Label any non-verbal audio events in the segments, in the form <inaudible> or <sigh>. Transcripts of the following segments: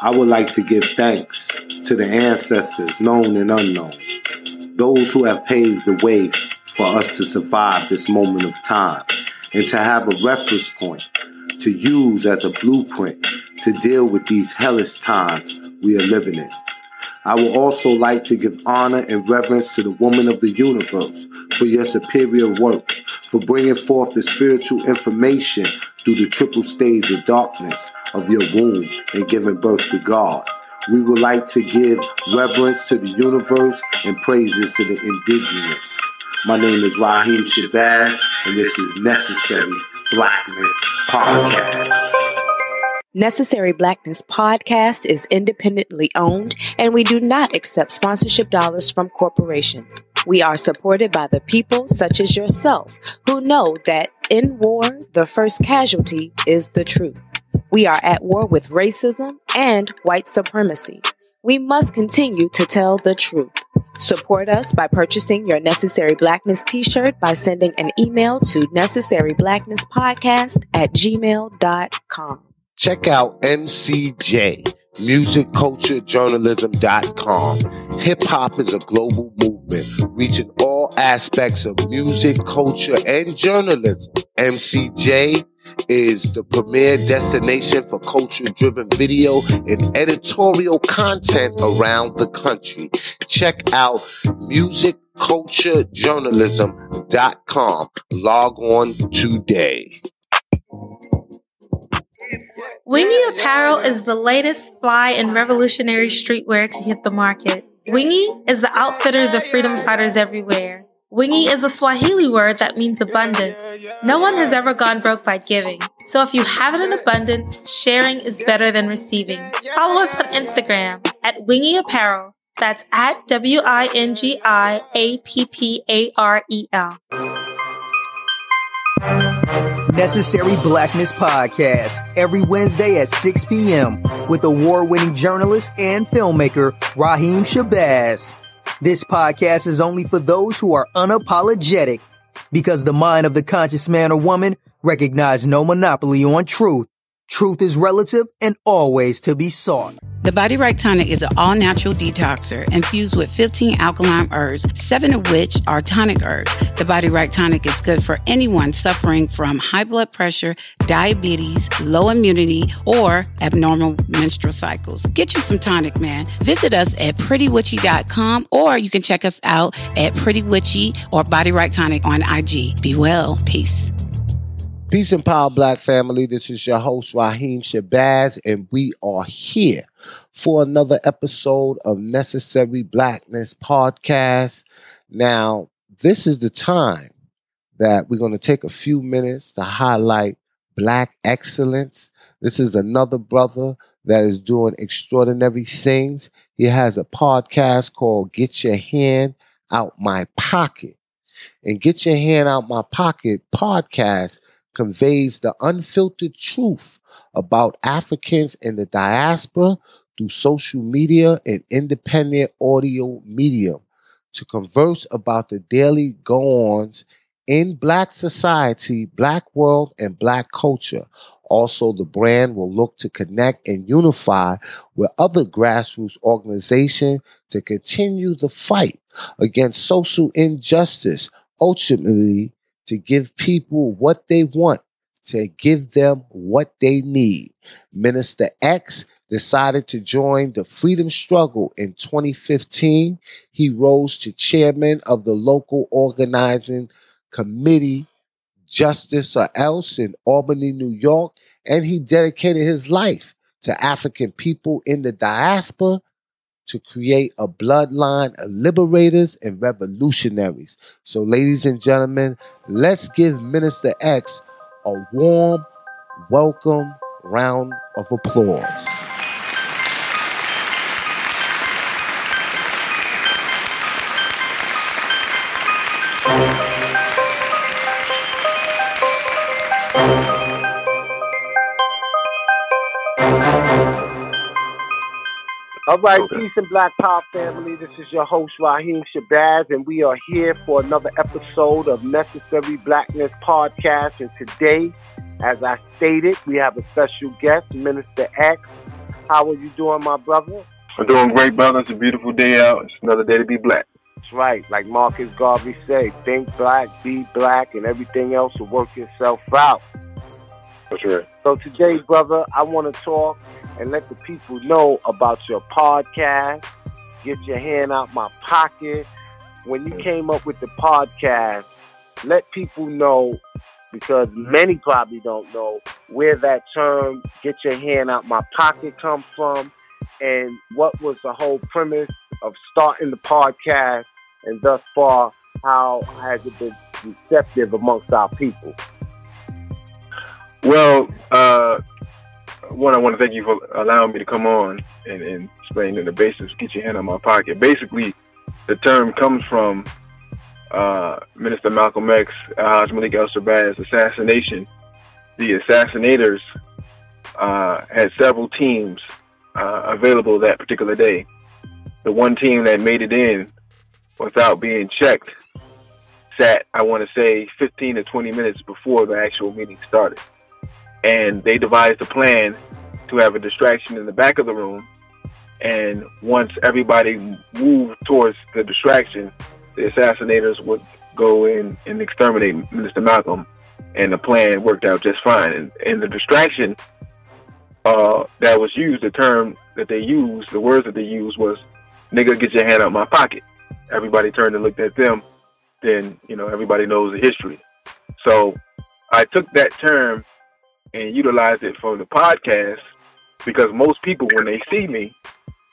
I would like to give thanks to the ancestors, known and unknown, those who have paved the way for us to survive this moment of time and to have a reference point to use as a blueprint to deal with these hellish times we are living in. I would also like to give honor and reverence to the woman of the universe for your superior work, for bringing forth the spiritual information through the triple stage of darkness of your womb and giving birth to God. We would like to give reverence to the universe and praises to the indigenous. My name is Raheem Shabazz, and this is Necessary Blackness Podcast. Necessary Blackness Podcast is independently owned, and we do not accept sponsorship dollars from corporations. We are supported by the people such as yourself who know that in war, the first casualty is the truth. We are at war with racism and white supremacy. We must continue to tell the truth. Support us by purchasing your Necessary Blackness t-shirt by sending an email to necessaryblacknesspodcast at gmail.com. Check out MCJ, musicculturejournalism.com. Hip hop is a global movement reaching all aspects of music, culture, and journalism. MCJ is the premier destination for culture driven video and editorial content around the country. Check out musicculturejournalism.com. Log on today. Wingi Apparel is the latest fly and revolutionary streetwear to hit the market. Wingi is the outfitters of freedom fighters everywhere. Wingi is a Swahili word that means abundance. No one has ever gone broke by giving. So if you have it in abundance, sharing is better than receiving. Follow us on Instagram at Wingi Apparel. That's at W I N G I A P P A R E L. Necessary Blackness Podcast every Wednesday at 6 p.m. with award winning journalist and filmmaker Raheem Shabazz. This podcast is only for those who are unapologetic because the mind of the conscious man or woman recognize no monopoly on truth. Truth is relative and always to be sought. The Body Right Tonic is an all natural detoxer infused with 15 alkaline herbs, seven of which are tonic herbs. The Body Right Tonic is good for anyone suffering from high blood pressure, diabetes, low immunity, or abnormal menstrual cycles. Get you some tonic, man. Visit us at prettywitchy.com or you can check us out at Pretty Witchy or Body Right Tonic on IG. Be well. Peace. Peace and power, Black family. This is your host, Raheem Shabazz, and we are here for another episode of Necessary Blackness Podcast. Now, this is the time that we're going to take a few minutes to highlight Black excellence. This is another brother that is doing extraordinary things. He has a podcast called Get Your Hand Out My Pocket. And Get Your Hand Out My Pocket podcast conveys the unfiltered truth about Africans in the diaspora through social media and independent audio medium to converse about the daily go-ons in black society, black world, and black culture. Also, the brand will look to connect and unify with other grassroots organizations to continue the fight against social injustice, ultimately to give people what they want, to give them what they need. Minister X decided to join the freedom struggle in 2015. He rose to chairman of the local organizing committee, Justice or Else in Albany, New York, and he dedicated his life to African people in the diaspora to create a bloodline of liberators and revolutionaries. So, ladies and gentlemen, let's give Minister X a warm welcome round of applause. All right, okay. peace and black power family. This is your host Raheem Shabazz, and we are here for another episode of Necessary Blackness Podcast. And today, as I stated, we have a special guest, Minister X. How are you doing, my brother? I'm doing great, brother. It's a beautiful day out. It's another day to be black. That's right. Like Marcus Garvey said, think black, be black, and everything else will work itself out. That's right. So today, brother, I want to talk and let the people know about your podcast. Get your hand out my pocket. When you came up with the podcast, let people know because many probably don't know where that term "get your hand out my pocket" comes from, and what was the whole premise of starting the podcast, and thus far, how has it been receptive amongst our people? Well, uh, one, I want to thank you for allowing me to come on and, and explain in the basics. Get your hand on my pocket. Basically, the term comes from uh, Minister Malcolm X, Haj Malik El Shabazz assassination. The assassinators uh, had several teams uh, available that particular day. The one team that made it in without being checked sat, I want to say, 15 to 20 minutes before the actual meeting started and they devised a plan to have a distraction in the back of the room. And once everybody moved towards the distraction, the assassinators would go in and exterminate Minister Malcolm. And the plan worked out just fine. And, and the distraction uh, that was used, the term that they used, the words that they used was, nigga, get your hand out my pocket. Everybody turned and looked at them. Then, you know, everybody knows the history. So I took that term and utilize it for the podcast because most people, when they see me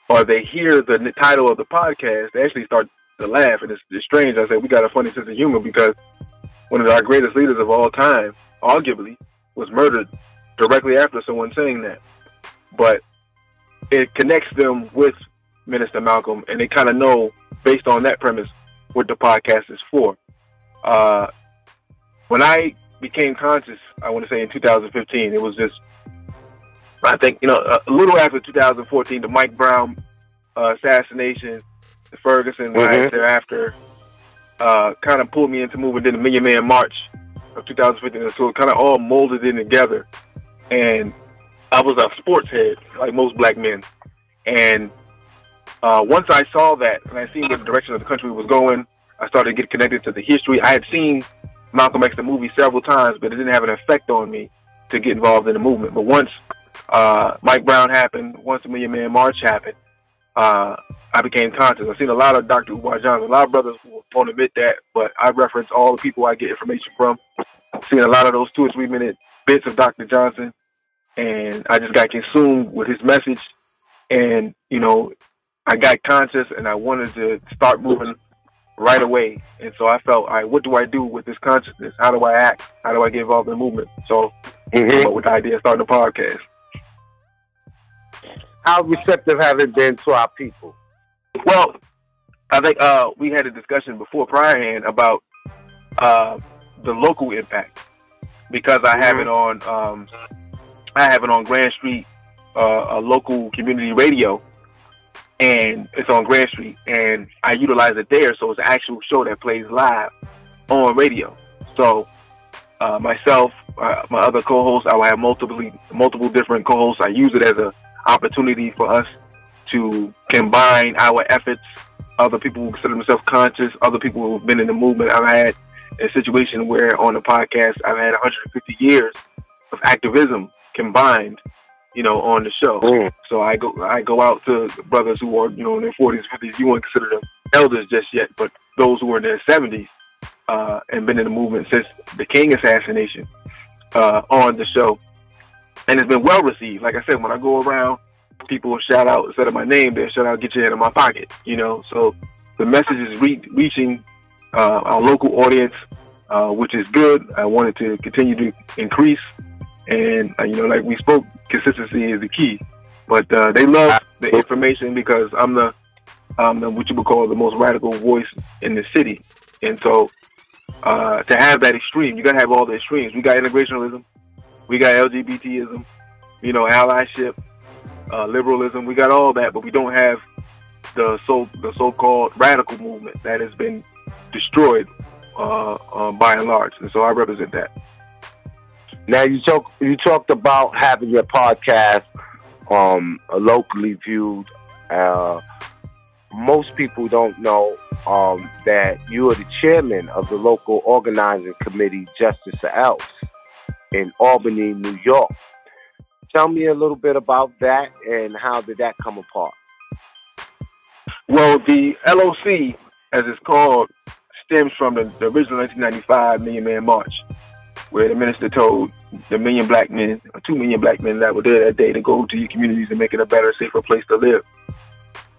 or they hear the title of the podcast, they actually start to laugh. And it's, it's strange. I said, we got a funny sense of humor because one of our greatest leaders of all time, arguably, was murdered directly after someone saying that. But it connects them with Minister Malcolm, and they kind of know, based on that premise, what the podcast is for. Uh, when I became conscious, I want to say in 2015. It was just, I think, you know, a little after 2014, the Mike Brown uh, assassination, the Ferguson mm-hmm. riots thereafter, uh, kind of pulled me into moving. Then the Million Man March of 2015. So it kind of all molded in together. And I was a sports head, like most black men. And uh, once I saw that and I seen where the direction of the country was going, I started to get connected to the history. I had seen Malcolm X the movie several times, but it didn't have an effect on me to get involved in the movement. But once uh, Mike Brown happened, once the Million Man March happened, uh, I became conscious. I've seen a lot of Dr. Umar Johnson. A lot of brothers won't admit that, but I reference all the people I get information from. I've seen a lot of those two or three minute bits of Dr. Johnson, and I just got consumed with his message. And, you know, I got conscious and I wanted to start moving right away. And so I felt, all right, what do I do with this consciousness? How do I act? How do I get involved in the movement? So mm-hmm. with the idea of starting a podcast. How receptive have it been to our people? Well, I think uh, we had a discussion before prior hand about uh, the local impact because I have it on um, I have it on Grand Street, uh, a local community radio and it's on Grand Street, and I utilize it there. So it's an actual show that plays live on radio. So uh, myself, uh, my other co-hosts, I will have multiple multiple different co-hosts. I use it as an opportunity for us to combine our efforts. Other people who consider themselves conscious, other people who've been in the movement. I've had a situation where on the podcast I've had 150 years of activism combined you know, on the show. Mm. So I go I go out to brothers who are, you know, in their forties, fifties. You wouldn't consider them elders just yet, but those who are in their seventies uh, and been in the movement since the King assassination uh, on the show, and it's been well received. Like I said, when I go around, people will shout out instead of my name, they'll shout out, "Get your head in my pocket," you know. So the message is re- reaching uh, our local audience, uh, which is good. I wanted to continue to increase and uh, you know, like we spoke, consistency is the key. But uh, they love the information because I'm the, I'm the what you would call the most radical voice in the city, and so uh, to have that extreme, you gotta have all the extremes. We got integrationalism, we got LGBTism, you know, allyship, uh, liberalism. We got all that, but we don't have the so the so-called radical movement that has been destroyed uh, uh, by and large, and so I represent that. Now you talk you talked about having your podcast um, locally viewed. Uh, most people don't know um, that you are the chairman of the local organizing committee, Justice or Else, in Albany, New York. Tell me a little bit about that and how did that come apart? Well, the LOC, as it's called, stems from the, the original 1995 Million Man March, where the minister told the million black men, or two million black men that were there that day to go to your communities and make it a better, safer place to live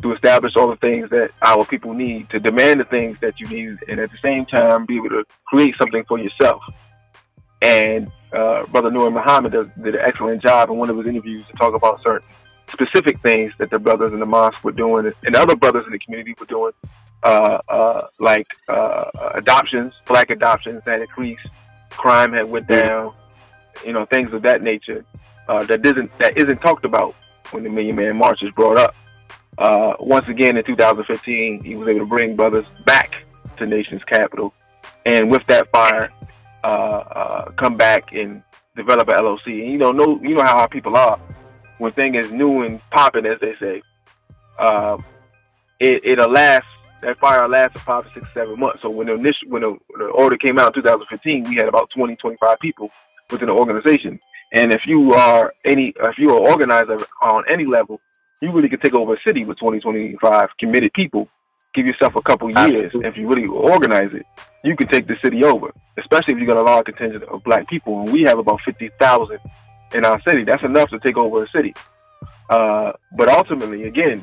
to establish all the things that our people need, to demand the things that you need, and at the same time be able to create something for yourself. And uh, Brother Noor Muhammad does, did an excellent job in one of his interviews to talk about certain specific things that the brothers in the mosque were doing and other brothers in the community were doing, uh, uh, like uh, adoptions, black adoptions that increased, crime had went down, you know, things of that nature uh, that isn't that isn't talked about when the Million Man March is brought up. Uh, once again, in 2015, he was able to bring brothers back to nation's capital, and with that fire, uh, uh, come back and develop a LOC. And you know, know you know how our people are when thing is new and popping, as they say. Uh, it, it'll last. That fire lasts for five, six, seven months. So when the initial, when the, the order came out in 2015, we had about 20, 25 people within the organization. And if you are any, if you are an organizer on any level, you really could take over a city with 20, 25 committed people. Give yourself a couple years. If you really organize it, you can take the city over, especially if you got a large contingent of black people. And we have about 50,000 in our city. That's enough to take over a city. Uh, but ultimately, again,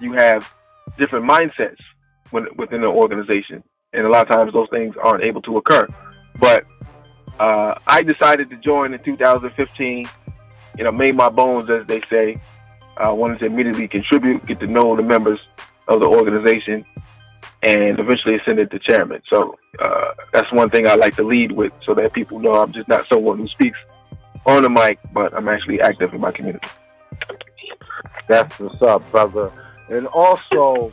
you have different mindsets when, within the organization. And a lot of times those things aren't able to occur. But uh, I decided to join in 2015. You know, made my bones, as they say. I wanted to immediately contribute, get to know the members of the organization, and eventually ascended to chairman. So uh, that's one thing I like to lead with, so that people know I'm just not someone who speaks on the mic, but I'm actually active in my community. That's what's up, brother. And also,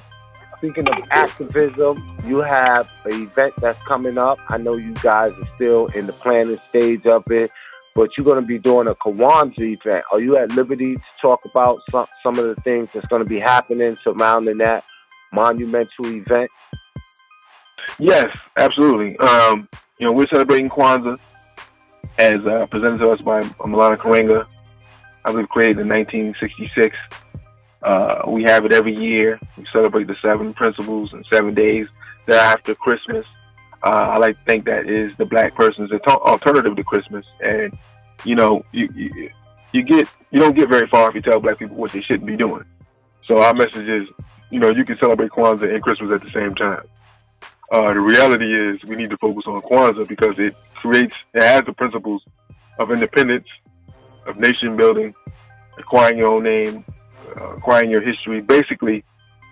speaking of activism, you have an event that's coming up. I know you guys are still in the planning stage of it but you're going to be doing a Kwanzaa event. Are you at liberty to talk about some, some of the things that's going to be happening surrounding that monumental event? Yes, absolutely. Um, you know, we're celebrating Kwanzaa as uh, presented to us by Maulana Karenga. I was created in 1966. Uh, we have it every year. We celebrate the seven principles and seven days thereafter Christmas. Uh, I like to think that is the black person's alternative to Christmas, and you know, you, you you get you don't get very far if you tell black people what they shouldn't be doing. So our message is, you know, you can celebrate Kwanzaa and Christmas at the same time. Uh, the reality is we need to focus on Kwanzaa because it creates, it has the principles of independence, of nation building, acquiring your own name, acquiring your history, basically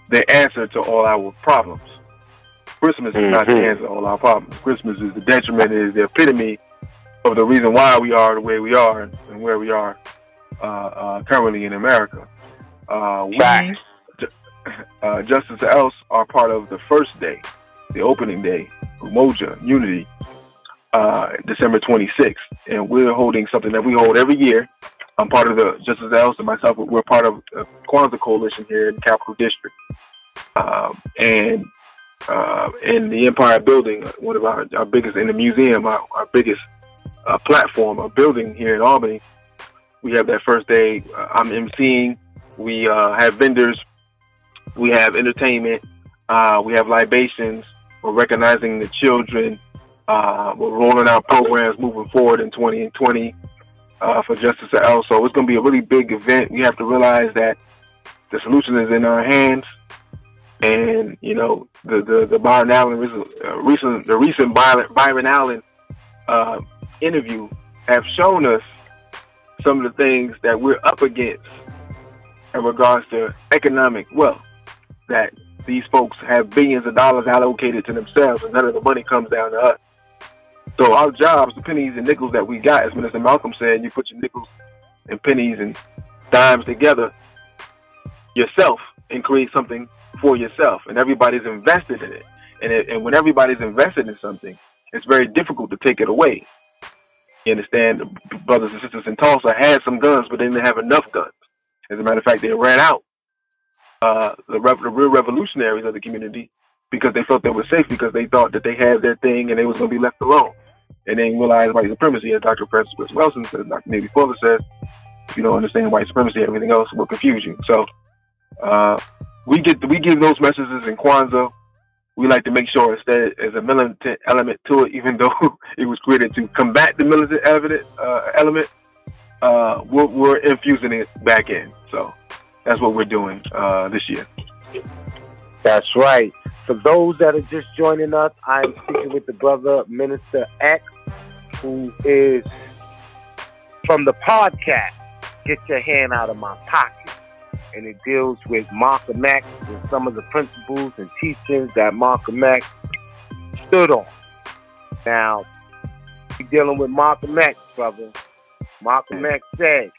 the answer to all our problems. Christmas is not the mm-hmm. answer to all our problems. Christmas is the detriment, is the epitome of the reason why we are the way we are and where we are uh, uh, currently in America. Uh, we, uh, Justice Else are part of the first day, the opening day, Umoja, Unity, uh, December 26th. And we're holding something that we hold every year. I'm part of the Justice Else and myself, we're part of the Kwanzaa Coalition here in the Capital District. Um, and uh, in the Empire Building, one of our, our biggest, in the museum, our, our biggest uh, platform, a building here in Albany. We have that first day. Uh, I'm emceeing. We uh, have vendors. We have entertainment. Uh, we have libations. We're recognizing the children. Uh, we're rolling out programs moving forward in 2020 for Justice L. So it's going to be a really big event. We have to realize that the solution is in our hands and you know the the the Byron Allen recent, uh, recent the recent Byron, Byron Allen uh, interview have shown us some of the things that we're up against in regards to economic wealth. That these folks have billions of dollars allocated to themselves, and none of the money comes down to us. So our jobs, the pennies and nickels that we got, as Minister Malcolm said, you put your nickels and pennies and dimes together yourself and create something for yourself, and everybody's invested in it. And, it, and when everybody's invested in something, it's very difficult to take it away. You understand? Brothers and sisters in Tulsa had some guns, but they didn't have enough guns. As a matter of fact, they ran out uh, the, rev- the real revolutionaries of the community because they felt they were safe because they thought that they had their thing and they was going to be left alone. And they realize white supremacy, as Dr. Frances Welsing said, Dr. Neely Fuller says, if you don't understand white supremacy, everything else will confuse you. So uh, we get we give those messages in Kwanzaa. We like to make sure that there's a militant element to it, even <laughs> though it was created to combat the militant element. Uh, element uh, we're, we're, infusing it back in. So that's what we're doing uh, this year. That's right. For those that are just joining us, I'm speaking with the brother Minister X, who is from the podcast. Get your hand out of my pocket and it deals with Malcolm X and some of the principles and teachings that Malcolm X stood on. Now, we're dealing with Malcolm X, brother. Malcolm X said,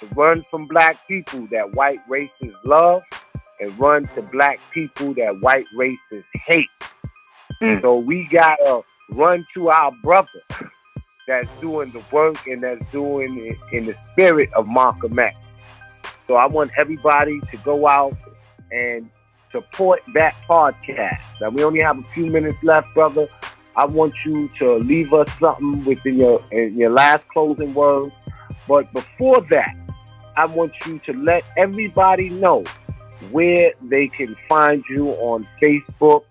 to run from black people that white racists love and run to black people that white racists hate. Mm. So we gotta run to our brother that's doing the work and that's doing it in the spirit of Malcolm X. So I want everybody to go out and support that podcast. Now we only have a few minutes left, brother. I want you to leave us something within your in your last closing words. But before that, I want you to let everybody know where they can find you on Facebook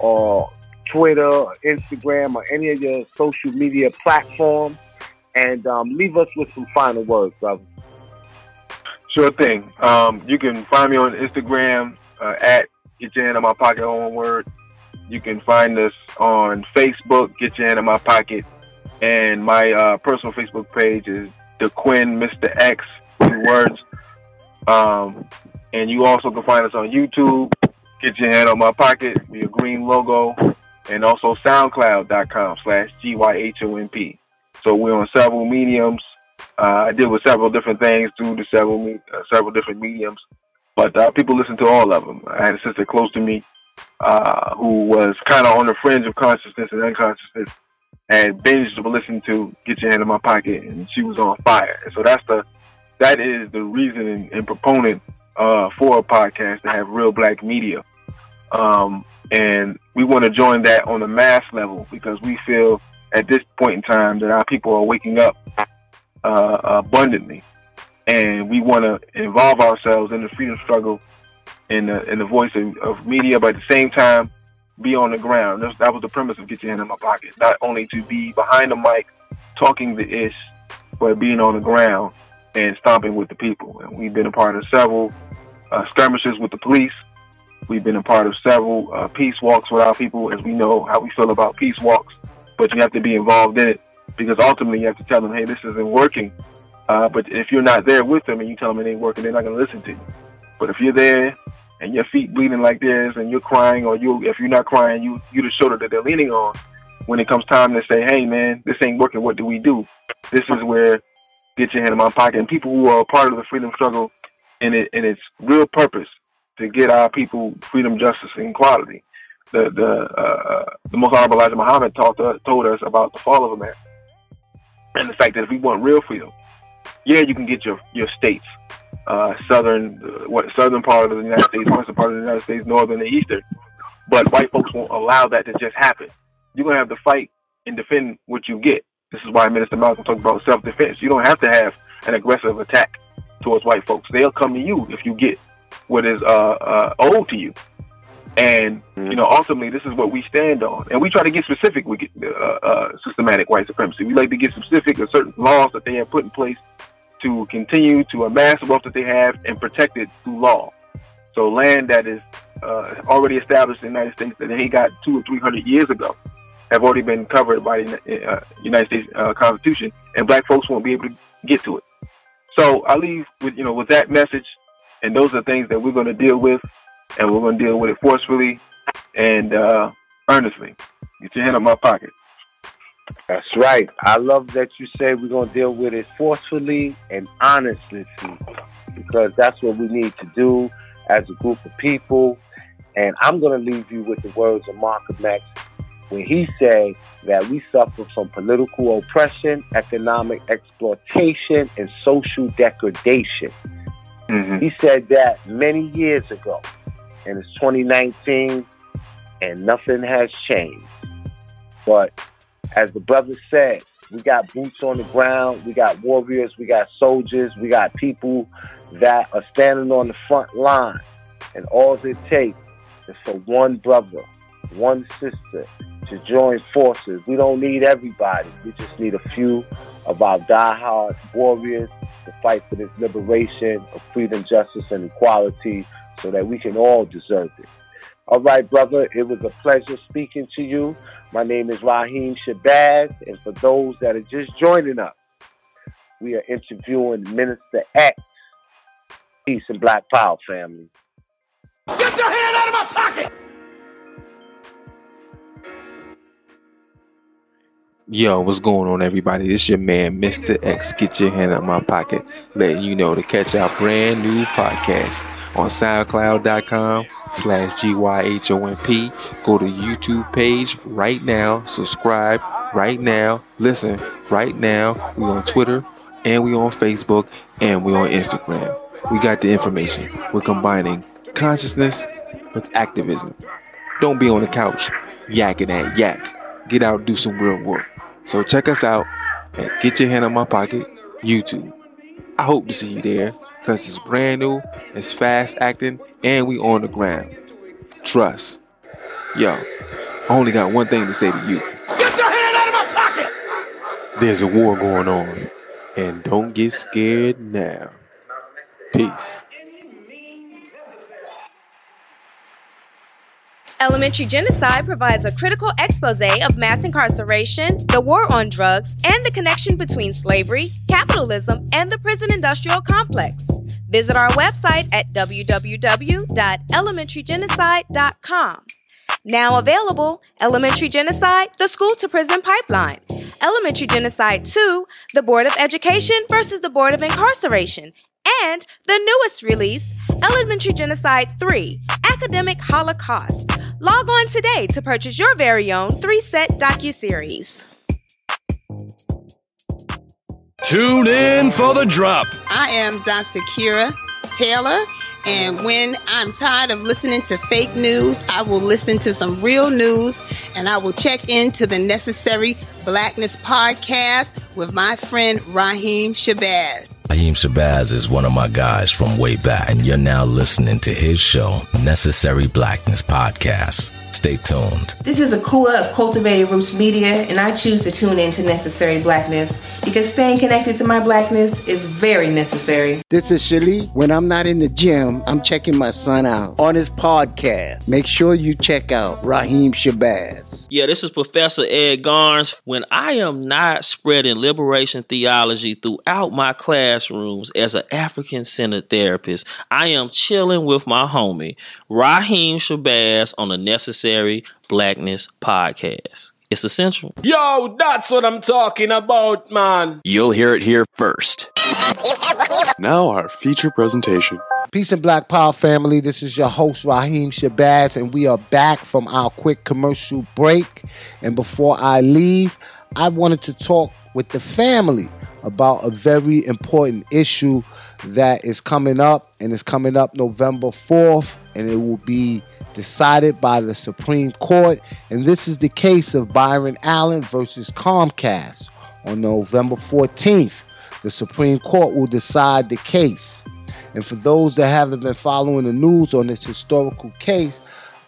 or Twitter or Instagram or any of your social media platforms. And um, leave us with some final words, brother. Sure thing. Um, you can find me on Instagram uh, at Get Your Hand in My Pocket, one word. You can find us on Facebook, Get Your Hand in My Pocket. And my uh, personal Facebook page is The Quinn Mr. X, two words. Um, and you also can find us on YouTube, Get Your Hand on My Pocket, the green logo, and also SoundCloud.com slash G-Y-H-O-M-P. So we're on several mediums. Uh, I deal with several different things through the several uh, several different mediums, but uh, people listen to all of them. I had a sister close to me uh, who was kind of on the fringe of consciousness and unconsciousness, and binged to listen to "Get Your Hand in My Pocket," and she was on fire. So that's the that is the reason and proponent uh, for a podcast to have real black media. Um, and we want to join that on a mass level because we feel at this point in time that our people are waking up uh, abundantly, and we want to involve ourselves in the freedom struggle in the the voice of, of media, but at the same time be on the ground. That was the premise of Get Your Hand in My Pocket. Not only to be behind the mic talking the ish, but being on the ground and stomping with the people. And we've been a part of several uh, skirmishes with the police. We've been a part of several uh, peace walks with our people, as we know how we feel about peace walks. But you have to be involved in it because ultimately you have to tell them, hey, this isn't working. Uh, but if you're not there with them and you tell them it ain't working, they're not going to listen to you. But if you're there and your feet bleeding like this and you're crying, or you if you're not crying, you you the shoulder that they're leaning on. When it comes time to say, hey man, this ain't working, what do we do? This is where get your hand in my pocket. And people who are part of the freedom struggle in it in its real purpose to get our people freedom, justice, and equality. The the uh, the Most Honorable Elijah Muhammad talked uh, told us about the fall of America and the fact that if we want real freedom, yeah, you can get your your states, uh, southern, uh, what southern part of the United States, western part of the United States, northern and eastern, but white folks won't allow that to just happen. You're gonna have to fight and defend what you get. This is why Minister Malcolm talked about self-defense. You don't have to have an aggressive attack towards white folks. They'll come to you if you get what is uh, uh, owed to you. And you know, ultimately, this is what we stand on, and we try to get specific with uh, uh, systematic white supremacy. We like to get specific with certain laws that they have put in place to continue to amass wealth that they have and protect it through law. So, land that is uh, already established in the United States that they got two or three hundred years ago have already been covered by the uh, United States uh, Constitution, and black folks won't be able to get to it. So, I leave with you know with that message, and those are things that we're going to deal with and we're going to deal with it forcefully and uh, earnestly. Get your hand in my pocket. That's right. I love that you say we're going to deal with it forcefully and honestly because that's what we need to do as a group of people. And I'm going to leave you with the words of Malcolm X when he said that we suffer from political oppression, economic exploitation, and social degradation. Mm-hmm. He said that many years ago, and it's 2019, and nothing has changed. But as the brother said, we got boots on the ground, we got warriors, we got soldiers, we got people that are standing on the front line. And all it takes is for one brother, one sister to join forces. We don't need everybody. We just need a few of our diehard warriors to fight for this liberation of freedom, justice, and equality so that we can all deserve it. All right, brother, it was a pleasure speaking to you. My name is Raheem Shabazz, and for those that are just joining us, we are interviewing Minister X. Peace and Black Power, family. Get your hand out of my pocket! Yo, what's going on, everybody? This your man, Mr. X. Get your hand out my pocket, letting you know to catch our brand new podcast on SoundCloud.com slash GYHOMP. Go to YouTube page right now. Subscribe right now. Listen right now. We on Twitter and we on Facebook and we on Instagram. We got the information. We're combining consciousness with activism. Don't be on the couch yakking at yak. Get out, do some real work. So check us out at Get Your Hand on My Pocket YouTube. I hope to see you there because it's brand new, it's fast acting, and we on the ground. Trust. Yo, I only got one thing to say to you. Get your hand out of my pocket! There's a war going on, and don't get scared now. Peace. Elementary Genocide provides a critical expose of mass incarceration, the war on drugs, and the connection between slavery, capitalism, and the prison industrial complex. Visit our website at www.elementarygenocide.com. Now available Elementary Genocide, the School to Prison Pipeline. Elementary Genocide 2, the Board of Education versus the Board of Incarceration. And the newest release, Elementary Genocide 3, Academic Holocaust. Log on today to purchase your very own three set docu-series. Tune in for the drop. I am Dr. Kira Taylor, and when I'm tired of listening to fake news, I will listen to some real news and I will check into the Necessary Blackness podcast with my friend Raheem Shabazz. Raheem Shabazz is one of my guys from way back, and you're now listening to his show, Necessary Blackness Podcast. Stay tuned. This is Akua of Cultivated Roots Media, and I choose to tune in to Necessary Blackness because staying connected to my blackness is very necessary. This is Shirley. When I'm not in the gym, I'm checking my son out on his podcast. Make sure you check out Raheem Shabazz. Yeah, this is Professor Ed Garnes. When I am not spreading liberation theology throughout my classrooms as an African centered therapist, I am chilling with my homie, Raheem Shabazz, on the Necessary Blackness Podcast. It's essential. Yo, that's what I'm talking about, man. You'll hear it here first. Now, our feature presentation. Peace and Black Power family. This is your host, Raheem Shabazz, and we are back from our quick commercial break. And before I leave, I wanted to talk with the family about a very important issue that is coming up, and it's coming up November 4th, and it will be decided by the Supreme Court. And this is the case of Byron Allen versus Comcast on November 14th. The Supreme Court will decide the case. And for those that haven't been following the news on this historical case,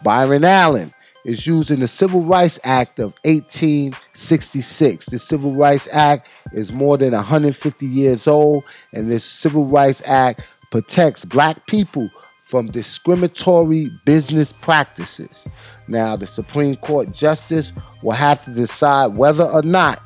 Byron Allen is using the Civil Rights Act of 1866. The Civil Rights Act is more than 150 years old, and this Civil Rights Act protects black people from discriminatory business practices. Now, the Supreme Court justice will have to decide whether or not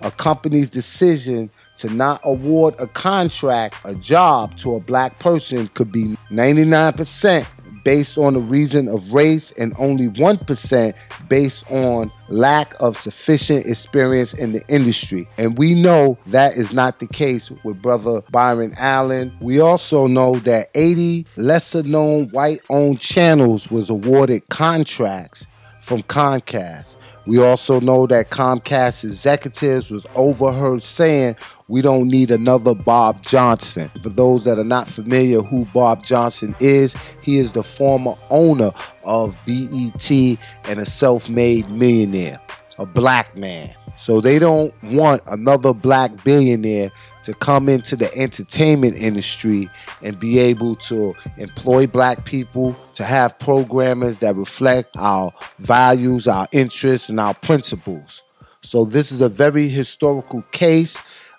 a company's decision to not award a contract, a job to a black person could be 99% based on the reason of race and only 1% based on lack of sufficient experience in the industry. And we know that is not the case with brother Byron Allen. We also know that 80 lesser known white owned channels was awarded contracts from Comcast. We also know that Comcast executives was overheard saying We don't need another Bob Johnson. For those that are not familiar who Bob Johnson is, he is the former owner of BET and a self-made millionaire, a black man. So they don't want another black billionaire to come into the entertainment industry and be able to employ black people, to have programmers that reflect our values, our interests, and our principles. So this is a very historical case.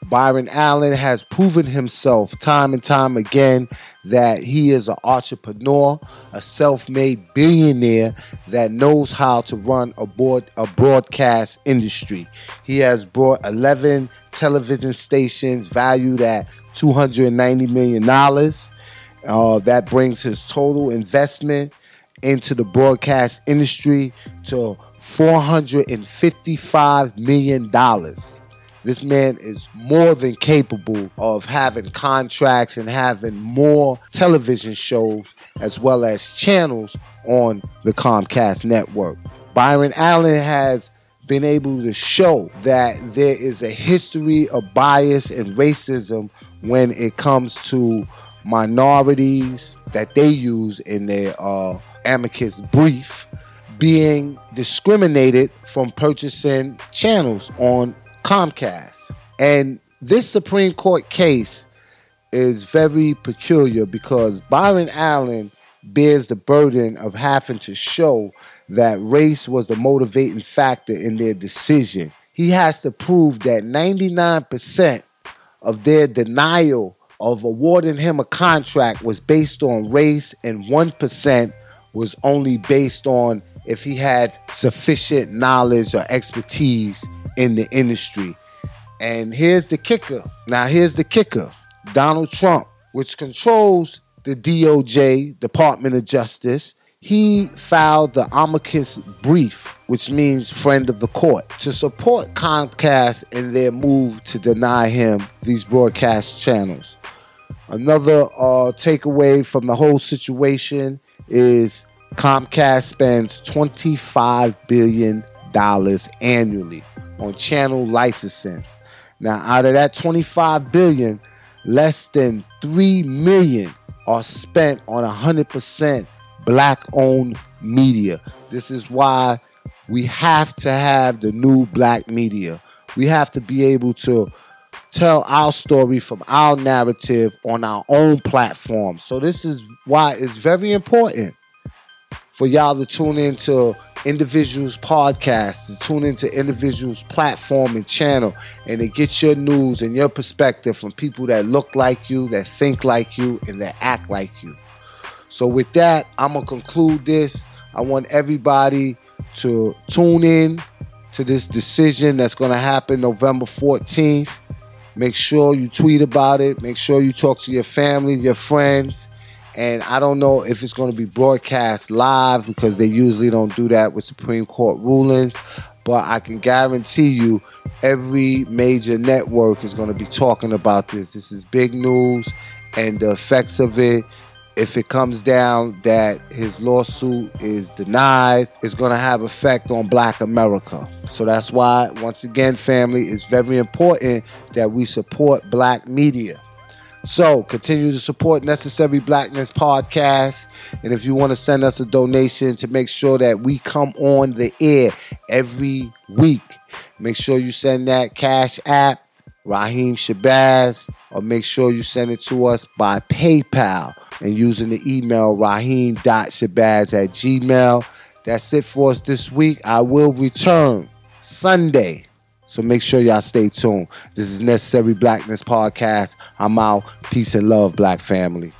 Byron Allen has proven himself time and time again that he is an entrepreneur, a self-made billionaire that knows how to run a board a broadcast industry. He has brought 11 television stations valued at 290 million dollars. Uh, that brings his total investment into the broadcast industry to 455 million dollars. This man is more than capable of having contracts and having more television shows as well as channels on the Comcast network. Byron Allen has been able to show that there is a history of bias and racism when it comes to minorities that they use in their uh, amicus brief being discriminated from purchasing channels on Comcast. And this Supreme Court case is very peculiar because Byron Allen bears the burden of having to show that race was the motivating factor in their decision. He has to prove that 99% of their denial of awarding him a contract was based on race and 1% was only based on if he had sufficient knowledge or expertise in the industry. And here's the kicker. Now, here's the kicker Donald Trump, which controls the DOJ, Department of Justice, he filed the amicus brief, which means friend of the court, to support Comcast in their move to deny him these broadcast channels. Another uh, takeaway from the whole situation is Comcast spends $25 billion annually on channel licensing. Now, out of that 25 billion, less than 3 million are spent on 100% black owned media. This is why we have to have the new black media. We have to be able to tell our story from our narrative on our own platform. So, this is why it's very important for y'all to tune into individuals' podcasts, to tune into individuals' platform and channel, and to get your news and your perspective from people that look like you, that think like you, and that act like you. So, with that, I'm gonna conclude this. I want everybody to tune in to this decision that's gonna happen November 14th. Make sure you tweet about it. Make sure you talk to your family, your friends. And I don't know if it's going to be broadcast live because they usually don't do that with Supreme Court rulings. But I can guarantee you, every major network is going to be talking about this. This is big news, and the effects of it, if it comes down that his lawsuit is denied, is going to have effect on Black America. So that's why, once again, family, it's very important that we support Black media. So continue to support Necessary Blackness Podcast. And if you want to send us a donation to make sure that we come on the air every week, make sure you send that Cash App, Raheem Shabazz, or make sure you send it to us by PayPal and using the email raheem.shabazz at gmail. That's it for us this week. I will return Sunday. So make sure y'all stay tuned. This is Necessary Blackness Podcast. I'm out. Peace and love, Black family.